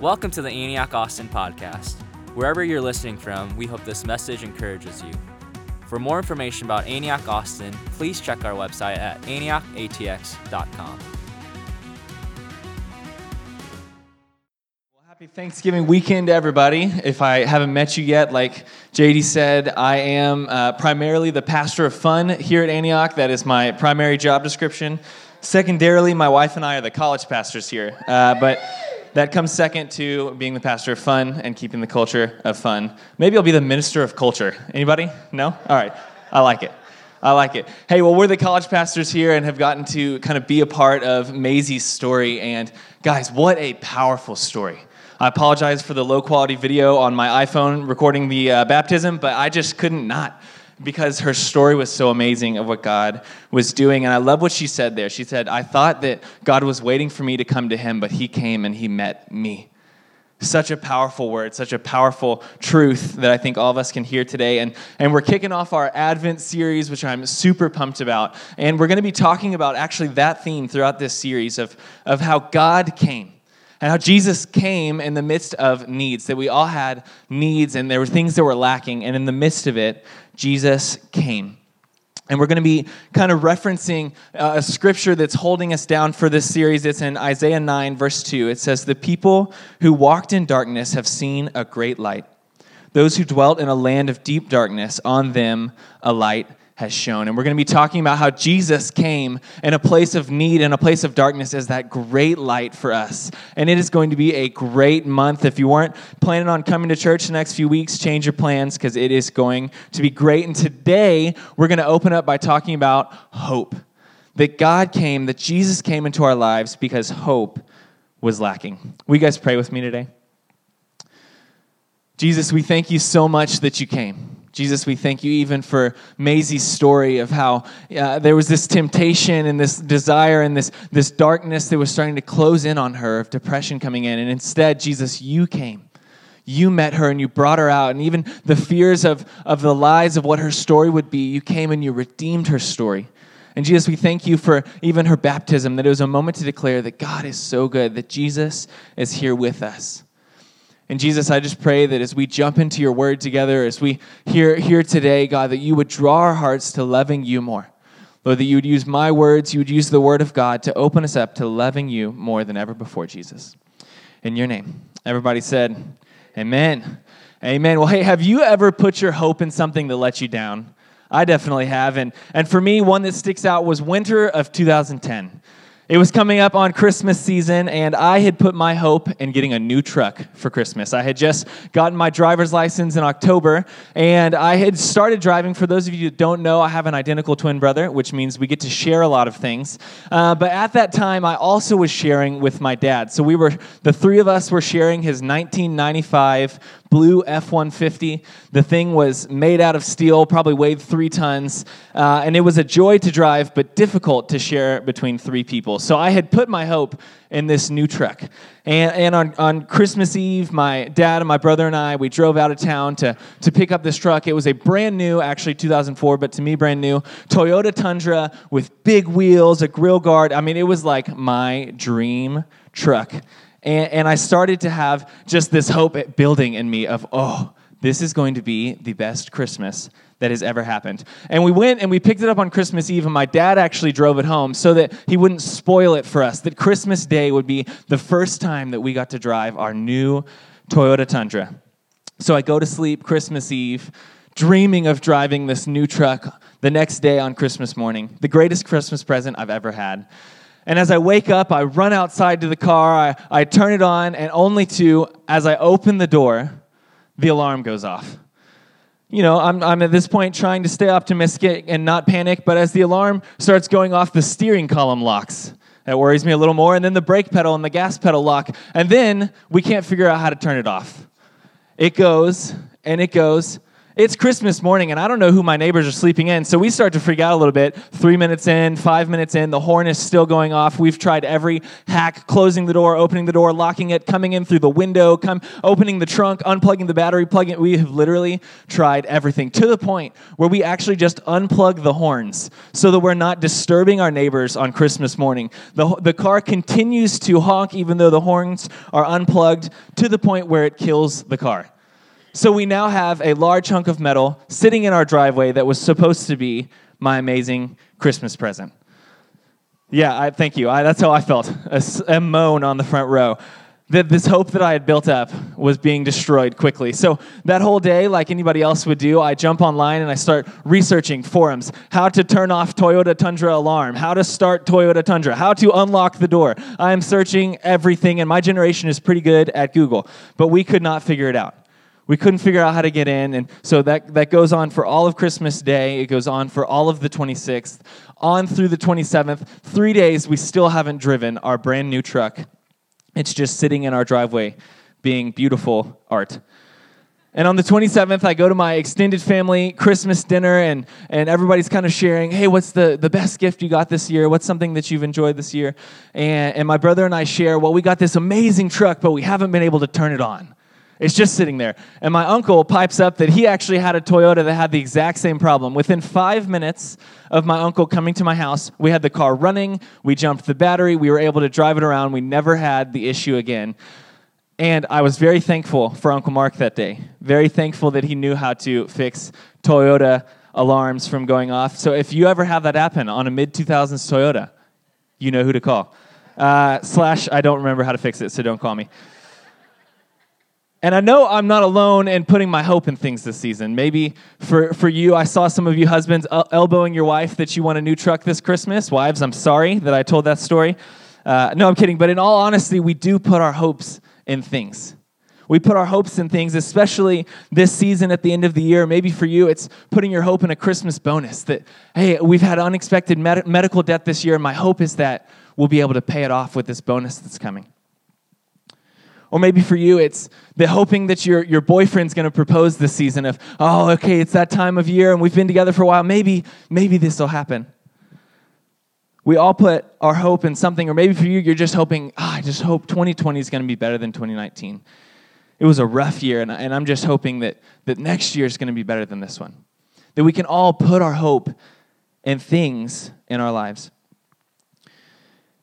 Welcome to the Antioch Austin podcast. Wherever you're listening from, we hope this message encourages you. For more information about Antioch Austin, please check our website at antiochatx.com. Well, happy Thanksgiving weekend, everybody. If I haven't met you yet, like JD said, I am uh, primarily the pastor of fun here at Antioch. That is my primary job description. Secondarily, my wife and I are the college pastors here. Uh, but that comes second to being the pastor of fun and keeping the culture of fun. Maybe I'll be the minister of culture. Anybody? No? All right. I like it. I like it. Hey, well, we're the college pastors here and have gotten to kind of be a part of Maisie's story. And guys, what a powerful story. I apologize for the low quality video on my iPhone recording the uh, baptism, but I just couldn't not because her story was so amazing of what God was doing. And I love what she said there. She said, I thought that God was waiting for me to come to him, but he came and he met me. Such a powerful word, such a powerful truth that I think all of us can hear today. And, and we're kicking off our Advent series, which I'm super pumped about. And we're going to be talking about actually that theme throughout this series of, of how God came and how Jesus came in the midst of needs, that we all had needs and there were things that were lacking. And in the midst of it, Jesus came. And we're going to be kind of referencing uh, a scripture that's holding us down for this series. It's in Isaiah 9, verse 2. It says, The people who walked in darkness have seen a great light. Those who dwelt in a land of deep darkness, on them a light has shown. And we're going to be talking about how Jesus came in a place of need and a place of darkness as that great light for us. And it is going to be a great month. If you weren't planning on coming to church the next few weeks, change your plans because it is going to be great. And today, we're going to open up by talking about hope. That God came, that Jesus came into our lives because hope was lacking. Will you guys pray with me today? Jesus, we thank you so much that you came. Jesus, we thank you even for Maisie's story of how uh, there was this temptation and this desire and this, this darkness that was starting to close in on her of depression coming in. And instead, Jesus, you came. You met her and you brought her out. And even the fears of, of the lies of what her story would be, you came and you redeemed her story. And Jesus, we thank you for even her baptism, that it was a moment to declare that God is so good, that Jesus is here with us. And Jesus, I just pray that as we jump into your word together, as we hear here today, God, that you would draw our hearts to loving you more. Lord, that you would use my words, you would use the word of God to open us up to loving you more than ever before, Jesus. In your name. Everybody said, Amen. Amen. Well, hey, have you ever put your hope in something that let you down? I definitely have. And, and for me, one that sticks out was winter of 2010. It was coming up on Christmas season, and I had put my hope in getting a new truck for Christmas. I had just gotten my driver's license in October, and I had started driving. For those of you who don't know, I have an identical twin brother, which means we get to share a lot of things. Uh, but at that time, I also was sharing with my dad. So we were, the three of us were sharing his 1995 blue F 150. The thing was made out of steel, probably weighed three tons, uh, and it was a joy to drive, but difficult to share between three people. So I had put my hope in this new truck. And, and on, on Christmas Eve, my dad and my brother and I, we drove out of town to, to pick up this truck. It was a brand new, actually 2004, but to me, brand new Toyota Tundra with big wheels, a grill guard. I mean, it was like my dream truck. And, and I started to have just this hope building in me of, oh, this is going to be the best Christmas that has ever happened. And we went and we picked it up on Christmas Eve, and my dad actually drove it home so that he wouldn't spoil it for us, that Christmas Day would be the first time that we got to drive our new Toyota Tundra. So I go to sleep Christmas Eve, dreaming of driving this new truck the next day on Christmas morning, the greatest Christmas present I've ever had. And as I wake up, I run outside to the car, I, I turn it on, and only to, as I open the door, the alarm goes off. You know, I'm, I'm at this point trying to stay optimistic and not panic, but as the alarm starts going off, the steering column locks. That worries me a little more. And then the brake pedal and the gas pedal lock. And then we can't figure out how to turn it off. It goes and it goes it's Christmas morning, and I don't know who my neighbors are sleeping in. So we start to freak out a little bit. Three minutes in, five minutes in, the horn is still going off. We've tried every hack closing the door, opening the door, locking it, coming in through the window, come, opening the trunk, unplugging the battery, plugging it. We have literally tried everything to the point where we actually just unplug the horns so that we're not disturbing our neighbors on Christmas morning. The, the car continues to honk even though the horns are unplugged to the point where it kills the car. So we now have a large hunk of metal sitting in our driveway that was supposed to be my amazing Christmas present. Yeah, I, thank you. I, that's how I felt. A, a moan on the front row. That this hope that I had built up was being destroyed quickly. So that whole day, like anybody else would do, I jump online and I start researching forums, how to turn off Toyota Tundra alarm, how to start Toyota Tundra, how to unlock the door. I am searching everything, and my generation is pretty good at Google, but we could not figure it out. We couldn't figure out how to get in. And so that, that goes on for all of Christmas Day. It goes on for all of the 26th, on through the 27th. Three days, we still haven't driven our brand new truck. It's just sitting in our driveway being beautiful art. And on the 27th, I go to my extended family Christmas dinner, and, and everybody's kind of sharing, hey, what's the, the best gift you got this year? What's something that you've enjoyed this year? And, and my brother and I share, well, we got this amazing truck, but we haven't been able to turn it on. It's just sitting there. And my uncle pipes up that he actually had a Toyota that had the exact same problem. Within five minutes of my uncle coming to my house, we had the car running, we jumped the battery, we were able to drive it around, we never had the issue again. And I was very thankful for Uncle Mark that day. Very thankful that he knew how to fix Toyota alarms from going off. So if you ever have that happen on a mid 2000s Toyota, you know who to call. Uh, slash, I don't remember how to fix it, so don't call me. And I know I'm not alone in putting my hope in things this season. Maybe for, for you, I saw some of you husbands elbowing your wife that you want a new truck this Christmas. Wives, I'm sorry that I told that story. Uh, no, I'm kidding. But in all honesty, we do put our hopes in things. We put our hopes in things, especially this season at the end of the year. Maybe for you, it's putting your hope in a Christmas bonus that, hey, we've had unexpected med- medical debt this year, and my hope is that we'll be able to pay it off with this bonus that's coming. Or maybe for you, it's the hoping that your, your boyfriend's going to propose this season of, oh, okay, it's that time of year and we've been together for a while. Maybe, maybe this will happen. We all put our hope in something, or maybe for you, you're just hoping, oh, I just hope 2020 is going to be better than 2019. It was a rough year, and, and I'm just hoping that, that next year is going to be better than this one. That we can all put our hope in things in our lives.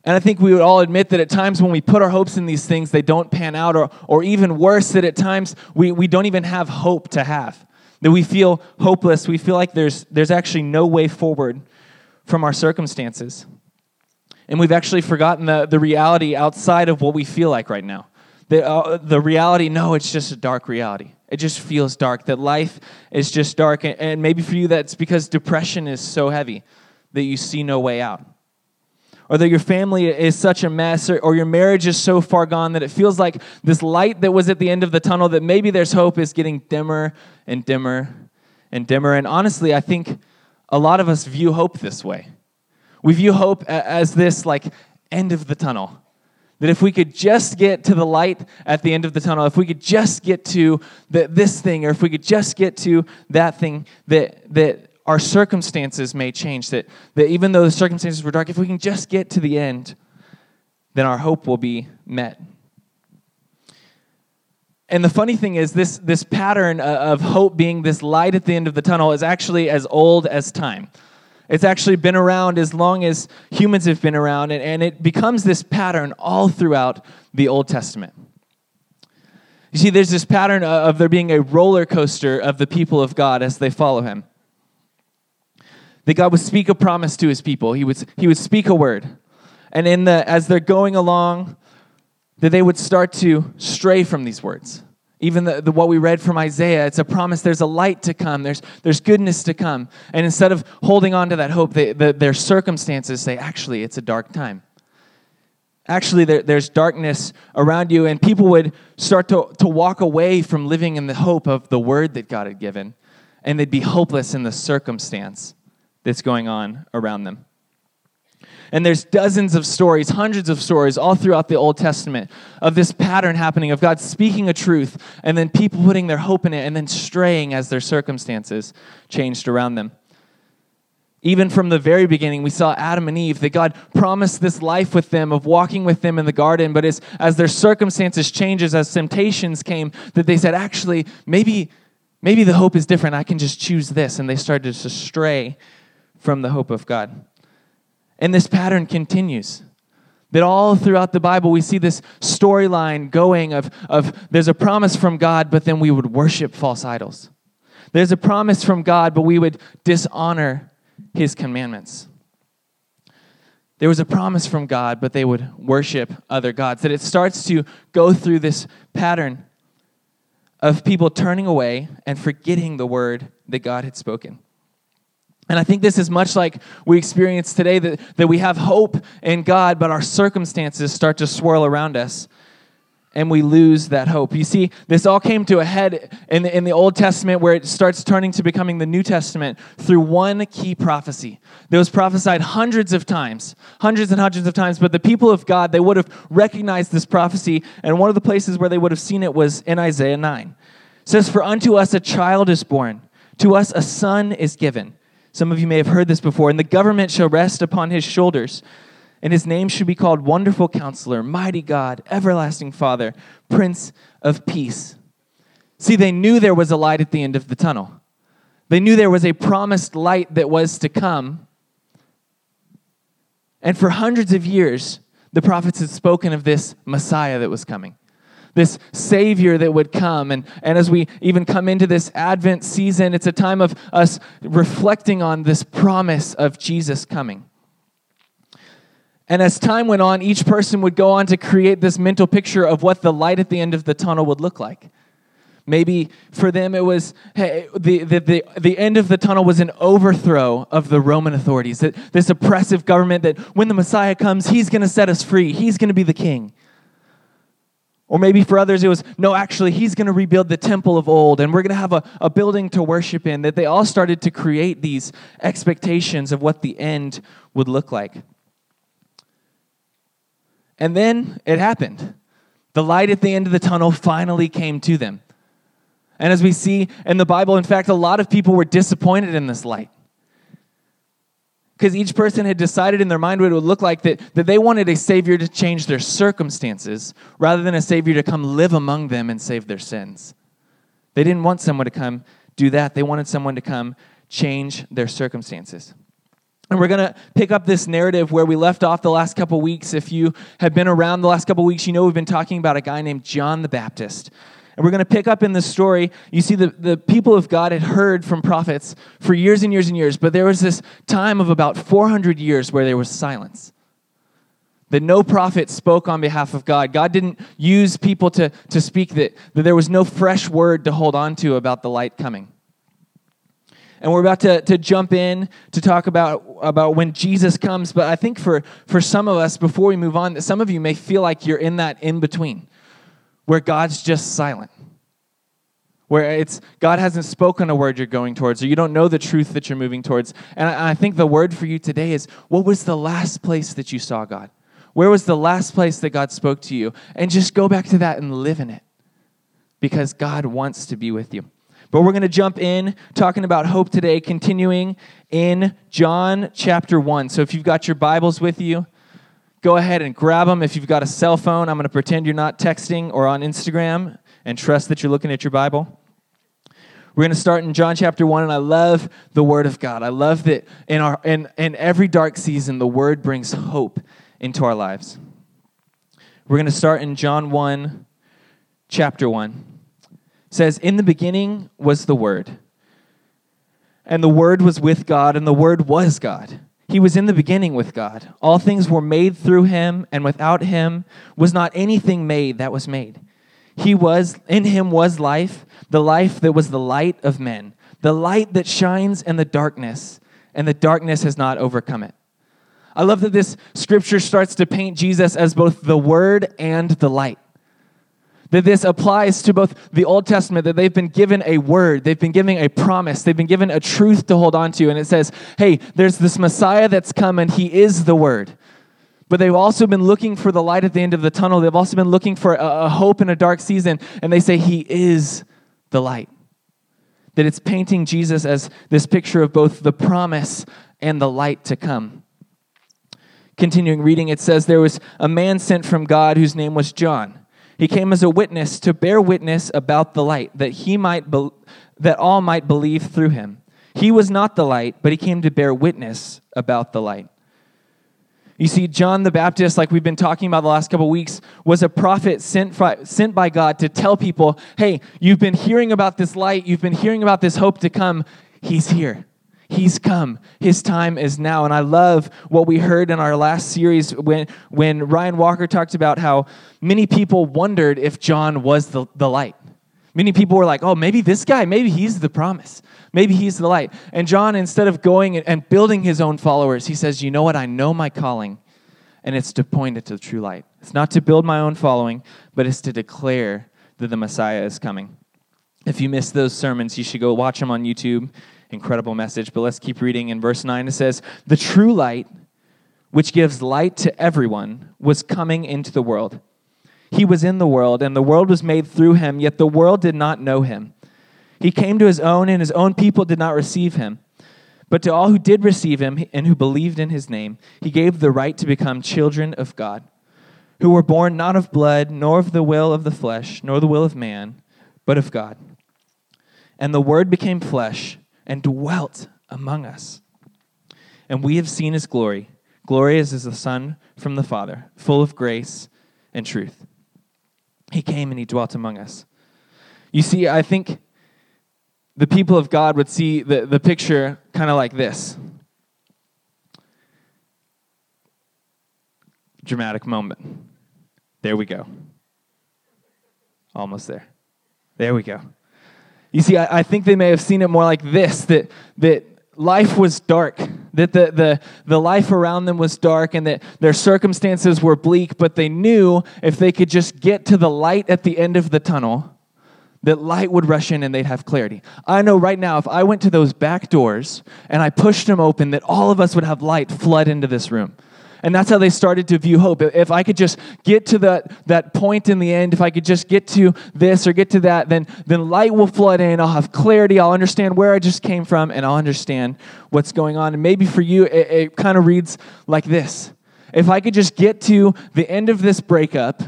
And I think we would all admit that at times when we put our hopes in these things, they don't pan out, or, or even worse, that at times we, we don't even have hope to have. That we feel hopeless. We feel like there's, there's actually no way forward from our circumstances. And we've actually forgotten the, the reality outside of what we feel like right now. The, uh, the reality, no, it's just a dark reality. It just feels dark, that life is just dark. And maybe for you, that's because depression is so heavy that you see no way out or that your family is such a mess, or, or, your marriage is so far gone that it feels like this light that was at the end of the tunnel, that maybe there's hope, is getting dimmer and dimmer and dimmer. And honestly, I think a lot of us view hope this way. We view hope as this like end of the tunnel. That if we could just get to the light at the end of the tunnel, if we could just get to the, this thing, or if we could just get to that thing, that, that our circumstances may change. That, that even though the circumstances were dark, if we can just get to the end, then our hope will be met. And the funny thing is, this, this pattern of hope being this light at the end of the tunnel is actually as old as time. It's actually been around as long as humans have been around, and, and it becomes this pattern all throughout the Old Testament. You see, there's this pattern of there being a roller coaster of the people of God as they follow him that God would speak a promise to his people. He would, he would speak a word. And in the, as they're going along, that they would start to stray from these words. Even the, the, what we read from Isaiah, it's a promise there's a light to come, there's, there's goodness to come. And instead of holding on to that hope, they, the, their circumstances say, actually, it's a dark time. Actually, there, there's darkness around you, and people would start to, to walk away from living in the hope of the word that God had given, and they'd be hopeless in the circumstance that's going on around them. And there's dozens of stories, hundreds of stories all throughout the Old Testament of this pattern happening of God speaking a truth and then people putting their hope in it and then straying as their circumstances changed around them. Even from the very beginning, we saw Adam and Eve, that God promised this life with them, of walking with them in the garden. But as, as their circumstances changes, as temptations came, that they said, actually, maybe, maybe the hope is different. I can just choose this. And they started to stray from the hope of God. And this pattern continues. That all throughout the Bible, we see this storyline going of, of there's a promise from God, but then we would worship false idols. There's a promise from God, but we would dishonor his commandments. There was a promise from God, but they would worship other gods. That it starts to go through this pattern of people turning away and forgetting the word that God had spoken. And I think this is much like we experience today that, that we have hope in God, but our circumstances start to swirl around us and we lose that hope. You see, this all came to a head in the, in the Old Testament where it starts turning to becoming the New Testament through one key prophecy that was prophesied hundreds of times, hundreds and hundreds of times. But the people of God, they would have recognized this prophecy, and one of the places where they would have seen it was in Isaiah 9. It says, For unto us a child is born, to us a son is given. Some of you may have heard this before, and the government shall rest upon his shoulders and his name should be called Wonderful Counselor, Mighty God, Everlasting Father, Prince of Peace. See, they knew there was a light at the end of the tunnel. They knew there was a promised light that was to come. And for hundreds of years, the prophets had spoken of this Messiah that was coming, this Savior that would come. And, and as we even come into this Advent season, it's a time of us reflecting on this promise of Jesus coming. And as time went on, each person would go on to create this mental picture of what the light at the end of the tunnel would look like. Maybe for them it was hey, the, the, the, the end of the tunnel was an overthrow of the Roman authorities, that this oppressive government that when the Messiah comes, he's going to set us free, he's going to be the king. Or maybe for others, it was no, actually, he's going to rebuild the temple of old and we're going to have a, a building to worship in. That they all started to create these expectations of what the end would look like. And then it happened. The light at the end of the tunnel finally came to them. And as we see in the Bible, in fact, a lot of people were disappointed in this light. Because each person had decided in their mind what it would look like that, that they wanted a Savior to change their circumstances rather than a Savior to come live among them and save their sins. They didn't want someone to come do that, they wanted someone to come change their circumstances. And we're going to pick up this narrative where we left off the last couple weeks. If you have been around the last couple weeks, you know we've been talking about a guy named John the Baptist. And we're going to pick up in this story. You see, the, the people of God had heard from prophets for years and years and years, but there was this time of about 400 years where there was silence. That no prophet spoke on behalf of God. God didn't use people to, to speak, that, that there was no fresh word to hold on to about the light coming. And we're about to, to jump in to talk about, about when Jesus comes. But I think for, for some of us, before we move on, that some of you may feel like you're in that in between where God's just silent. Where it's God hasn't spoken a word you're going towards, or you don't know the truth that you're moving towards. And I, I think the word for you today is what was the last place that you saw God? Where was the last place that God spoke to you? And just go back to that and live in it because God wants to be with you. But we're going to jump in talking about hope today, continuing in John chapter 1. So if you've got your Bibles with you, go ahead and grab them. If you've got a cell phone, I'm going to pretend you're not texting or on Instagram and trust that you're looking at your Bible. We're going to start in John chapter 1, and I love the Word of God. I love that in, our, in, in every dark season, the Word brings hope into our lives. We're going to start in John 1, chapter 1 says, In the beginning was the Word, and the Word was with God, and the Word was God. He was in the beginning with God. All things were made through him, and without him was not anything made that was made. He was in him was life, the life that was the light of men, the light that shines in the darkness, and the darkness has not overcome it. I love that this scripture starts to paint Jesus as both the word and the light that this applies to both the Old Testament, that they've been given a word, they've been given a promise, they've been given a truth to hold on to. And it says, hey, there's this Messiah that's come and he is the word. But they've also been looking for the light at the end of the tunnel. They've also been looking for a, a hope in a dark season. And they say, He is the light. That it's painting Jesus as this picture of both the promise and the light to come. Continuing reading, it says, There was a man sent from God whose name was John. He came as a witness to bear witness about the light, that he might be- that all might believe through him. He was not the light, but he came to bear witness about the light. You see, John the Baptist, like we've been talking about the last couple weeks, was a prophet sent, sent by God to tell people, hey, you've been hearing about this light, you've been hearing about this hope to come. He's here. He's come. His time is now. And I love what we heard in our last series when, when Ryan Walker talked about how many people wondered if John was the, the light. Many people were like, oh, maybe this guy, maybe he's the promise. Maybe he's the light. And John, instead of going and building his own followers, he says, you know what? I know my calling, and it's to point it to the true light. It's not to build my own following, but it's to declare that the Messiah is coming. If you missed those sermons, you should go watch them on YouTube incredible message. But let's keep reading. In verse 9, it says, The true light, which gives light to everyone, was coming into the world. He was in the world, and the world was made through him, yet the world did not know him. He came to his own, and his own people did not receive him. But to all who did receive him and who believed in his name, he gave the right to become children of God, who were born not of blood, nor of the will of the flesh, nor the will of man, but of God. And the Word became flesh and dwelt among us. And we have seen his glory. Glorious as the Son from the Father, full of grace and truth. He came and he dwelt among us. You see, I think the people of God would see the, the picture kind of like this dramatic moment. There we go. Almost there. There we go. You see, I, I think they may have seen it more like this that, that life was dark, that the, the, the life around them was dark, and that their circumstances were bleak, but they knew if they could just get to the light at the end of the tunnel, that light would rush in and they'd have clarity. I know right now, if I went to those back doors and I pushed them open, that all of us would have light flood into this room. And that's how they started to view hope. If I could just get to that, that point in the end, if I could just get to this or get to that, then, then light will flood in. I'll have clarity. I'll understand where I just came from and I'll understand what's going on. And maybe for you, it, it kind of reads like this If I could just get to the end of this breakup,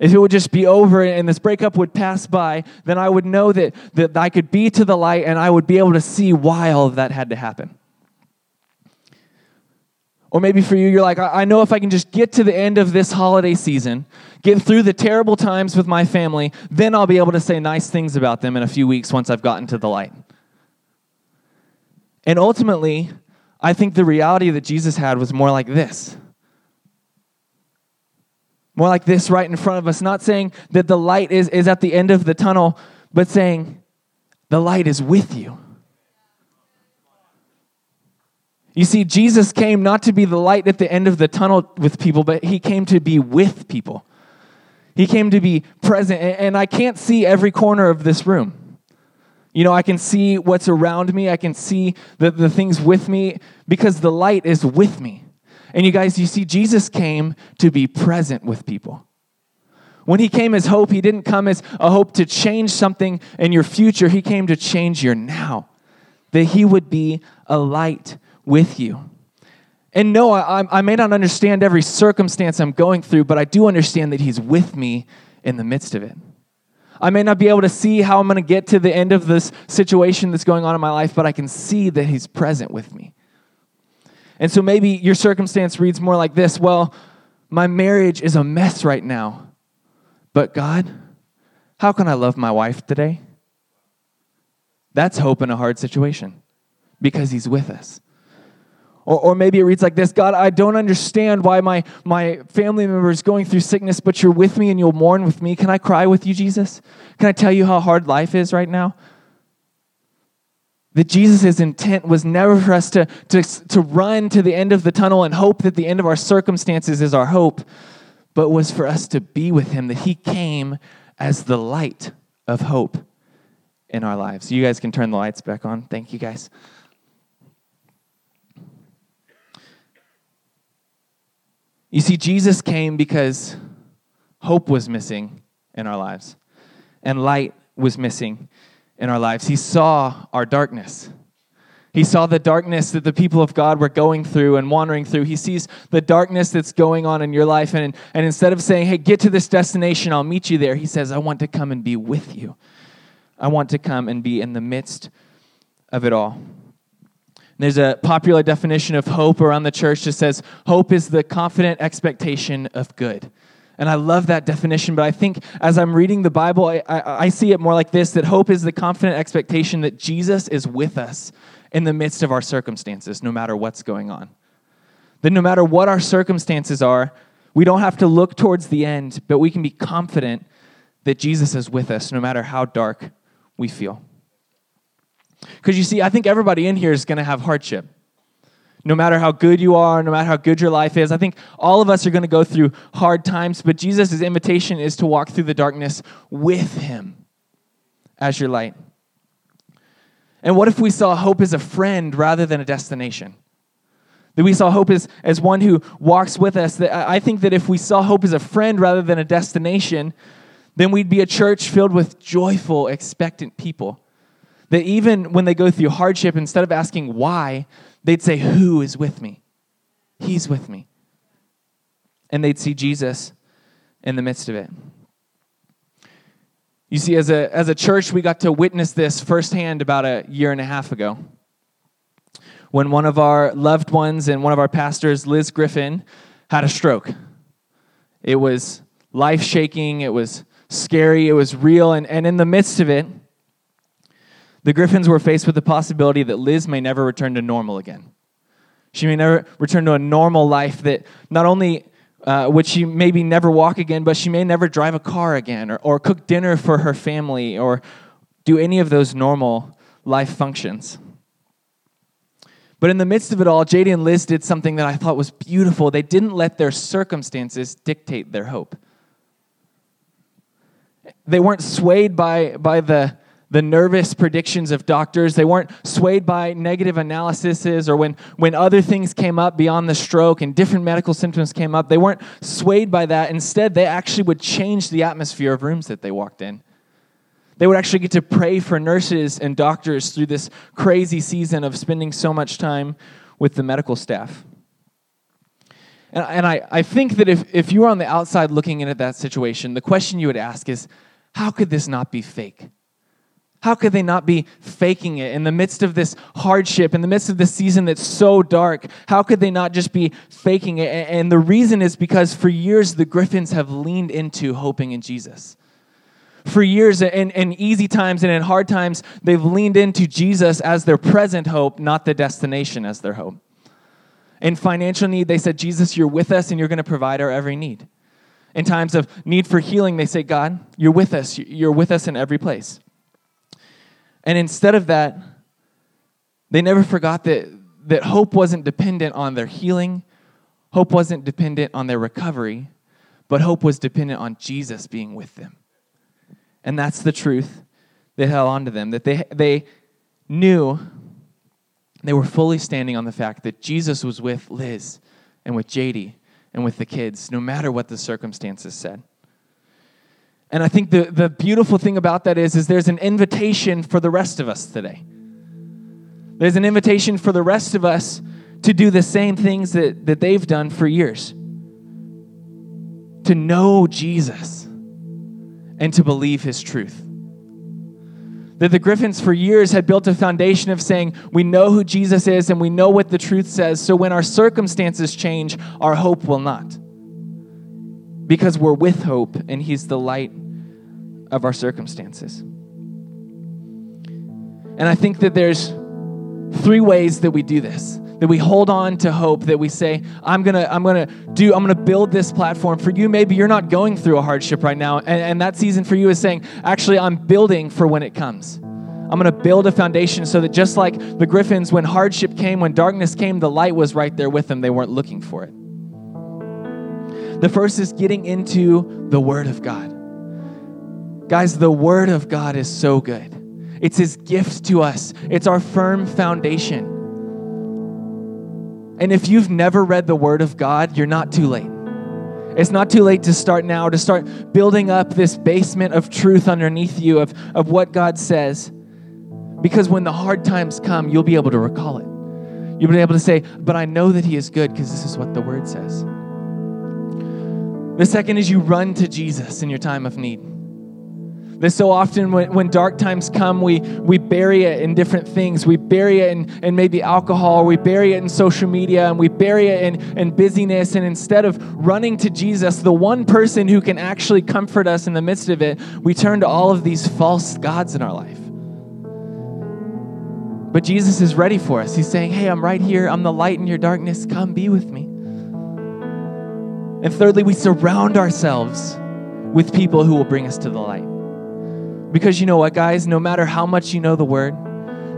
if it would just be over and this breakup would pass by, then I would know that, that I could be to the light and I would be able to see why all of that had to happen. Or maybe for you, you're like, I know if I can just get to the end of this holiday season, get through the terrible times with my family, then I'll be able to say nice things about them in a few weeks once I've gotten to the light. And ultimately, I think the reality that Jesus had was more like this. More like this right in front of us, not saying that the light is, is at the end of the tunnel, but saying the light is with you. You see, Jesus came not to be the light at the end of the tunnel with people, but he came to be with people. He came to be present. And I can't see every corner of this room. You know, I can see what's around me, I can see the, the things with me because the light is with me. And you guys, you see, Jesus came to be present with people. When he came as hope, he didn't come as a hope to change something in your future, he came to change your now. That he would be a light with you. And no, I, I may not understand every circumstance I'm going through, but I do understand that He's with me in the midst of it. I may not be able to see how I'm going to get to the end of this situation that's going on in my life, but I can see that He's present with me. And so maybe your circumstance reads more like this Well, my marriage is a mess right now, but God, how can I love my wife today? That's hope in a hard situation because He's with us. Or, or maybe it reads like this God, I don't understand why my, my family member is going through sickness, but you're with me and you'll mourn with me. Can I cry with you, Jesus? Can I tell you how hard life is right now? That Jesus' intent was never for us to, to, to run to the end of the tunnel and hope that the end of our circumstances is our hope, but was for us to be with Him, that He came as the light of hope in our lives. You guys can turn the lights back on. Thank you, guys. You see, Jesus came because hope was missing in our lives, and light was missing in our lives. He saw our darkness. He saw the darkness that the people of God were going through and wandering through. He sees the darkness that's going on in your life. And, and instead of saying, hey, get to this destination, I'll meet you there, he says, I want to come and be with you. I want to come and be in the midst of it all. There's a popular definition of hope around the church that says hope is the confident expectation of good. And I love that definition, but I think as I'm reading the Bible, I, I, I, see it more like this that hope is the confident expectation that Jesus is with us in the midst of our circumstances, no matter what's going on. That no matter what our circumstances are, we don't have to look towards the end, but we can be confident that Jesus is with us no matter how dark we feel. Because you see, I think everybody in here is going to have hardship. No matter how good you are, no matter how good your life is, I think all of us are going to go through hard times, but Jesus' invitation is to walk through the darkness with Him as your light. And what if we saw hope as a friend rather than a destination? That we saw hope as, as one who walks with us. That I think that if we saw hope as a friend rather than a destination, then we'd be a church filled with joyful, expectant people that even when they go through hardship, instead of asking why, they'd say, Who is with me? He's with me. And they'd see Jesus in the midst of it. You see, as a, as a church, we got to witness this firsthand about a year and a half ago. When one of our loved ones and one of our pastors, Liz Griffin, had a stroke. It was life shaking, it was scary, it was real, and, and in the midst of it, the Griffins were faced with the possibility that Liz may never return to normal again. She may never return to a normal life that not only uh, would she maybe never walk again, but she may never drive a car again or, or cook dinner for her family or do any of those normal life functions. But in the midst of it all, JD and Liz did something that I thought was beautiful. They didn't let their circumstances dictate their hope. They weren't swayed by, by the, the nervous predictions of doctors. They weren't swayed by negative analyses or when, when other things came up beyond the stroke and different medical symptoms came up. They weren't swayed by that. Instead, they actually would change the atmosphere of rooms that they walked in. They would actually get to pray for nurses and doctors through this crazy season of spending so much time with the medical staff. And, and I, I think that if, if you were on the outside looking in at that situation, the question you would ask is how could this not be fake? How could they not be faking it in the midst of this hardship, in the midst of this season that's so dark? How could they not just be faking it? And the reason is because for years the Griffins have leaned into hoping in Jesus. For years, in, in easy times and in hard times, they've leaned into Jesus as their present hope, not the destination as their hope. In financial need, they said, Jesus, you're with us and you're going to provide our every need. In times of need for healing, they say, God, you're with us. You're with us in every place. And instead of that, they never forgot that, that hope wasn't dependent on their healing, hope wasn't dependent on their recovery, but hope was dependent on Jesus being with them. And that's the truth that held on to them, that they, they knew they were fully standing on the fact that Jesus was with Liz and with JD and with the kids, no matter what the circumstances said. And I think the, the beautiful thing about that is, is there's an invitation for the rest of us today. There's an invitation for the rest of us to do the same things that, that they've done for years. To know Jesus and to believe his truth. That the Griffins for years had built a foundation of saying, we know who Jesus is and we know what the truth says, so when our circumstances change, our hope will not. Because we're with hope and he's the light of our circumstances. And I think that there's three ways that we do this. That we hold on to hope, that we say, I'm gonna, I'm gonna do, I'm gonna build this platform. For you, maybe you're not going through a hardship right now, and, and that season for you is saying, actually, I'm building for when it comes. I'm to build a foundation so that just like the Griffins, when hardship came, when darkness came, the light was right there with them. They weren't looking for it. The first is getting into the Word of God. Guys, the Word of God is so good. It's His gift to us, it's our firm foundation. And if you've never read the Word of God, you're not too late. It's not too late to start now, to start building up this basement of truth underneath you of, of what God says. Because when the hard times come, you'll be able to recall it. You'll be able to say, But I know that He is good because this is what the Word says. The second is you run to Jesus in your time of need. That so often when, when dark times come, we, we bury it in different things. We bury it in, in maybe alcohol, we bury it in social media, and we bury it in, in busyness. And instead of running to Jesus, the one person who can actually comfort us in the midst of it, we turn to all of these false gods in our life. But Jesus is ready for us. He's saying, Hey, I'm right here. I'm the light in your darkness. Come be with me. And thirdly, we surround ourselves with people who will bring us to the light. Because you know what, guys? No matter how much you know the word,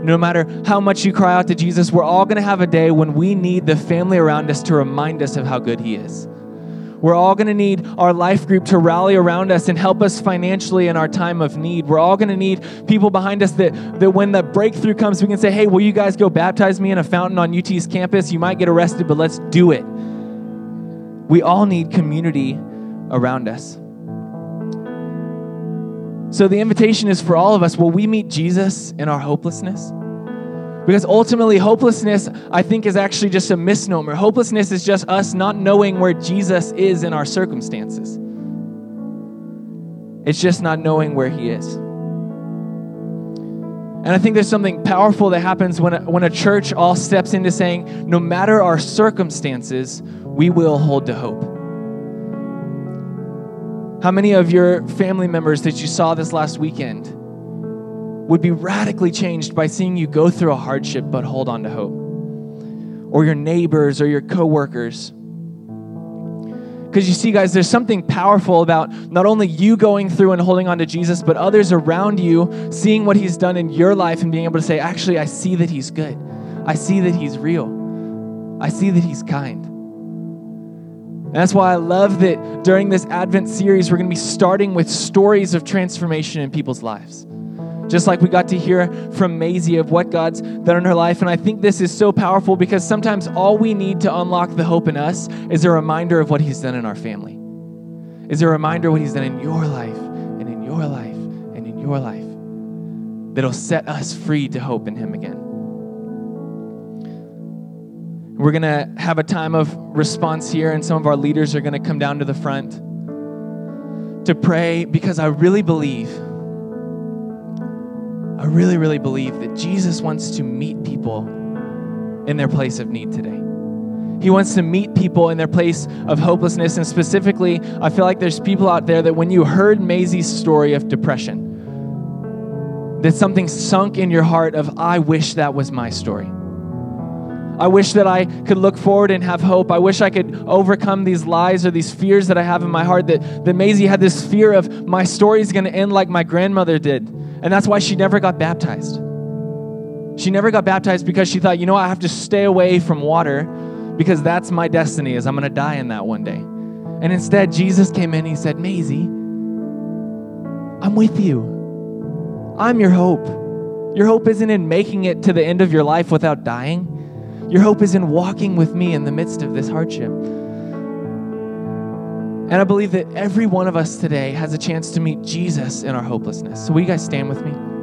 no matter how much you cry out to Jesus, we're all going to have a day when we need the family around us to remind us of how good He is. We're all going to need our life group to rally around us and help us financially in our time of need. We're all going to need people behind us that, that when the breakthrough comes, we can say, hey, will you guys go baptize me in a fountain on UT's campus? You might get arrested, but let's do it. We all need community around us. So the invitation is for all of us will we meet Jesus in our hopelessness? Because ultimately, hopelessness, I think, is actually just a misnomer. Hopelessness is just us not knowing where Jesus is in our circumstances. It's just not knowing where he is. And I think there's something powerful that happens when a, when a church all steps into saying, no matter our circumstances, we will hold to hope. How many of your family members that you saw this last weekend would be radically changed by seeing you go through a hardship but hold on to hope? Or your neighbors or your coworkers? Because you see, guys, there's something powerful about not only you going through and holding on to Jesus, but others around you seeing what He's done in your life and being able to say, actually, I see that He's good. I see that He's real. I see that He's kind. And that's why I love that during this Advent series, we're going to be starting with stories of transformation in people's lives. Just like we got to hear from Maisie of what God's done in her life. And I think this is so powerful because sometimes all we need to unlock the hope in us is a reminder of what He's done in our family, is a reminder of what He's done in your life, and in your life, and in your life that'll set us free to hope in Him again. We're going to have a time of response here, and some of our leaders are going to come down to the front to pray because I really believe, I really, really believe that Jesus wants to meet people in their place of need today. He wants to meet people in their place of hopelessness. And specifically, I feel like there's people out there that when you heard Maisie's story of depression, that something sunk in your heart of, I wish that was my story. I wish that I could look forward and have hope. I wish I could overcome these lies or these fears that I have in my heart. That, that Maisie had this fear of my story is going to end like my grandmother did. And that's why she never got baptized. She never got baptized because she thought, you know, I have to stay away from water because that's my destiny is I'm going to die in that one day. And instead, Jesus came in and he said, Maisie, I'm with you. I'm your hope. Your hope isn't in making it to the end of your life without dying. Your hope is in walking with me in the midst of this hardship. And I believe that every one of us today has a chance to meet Jesus in our hopelessness. So, will you guys stand with me?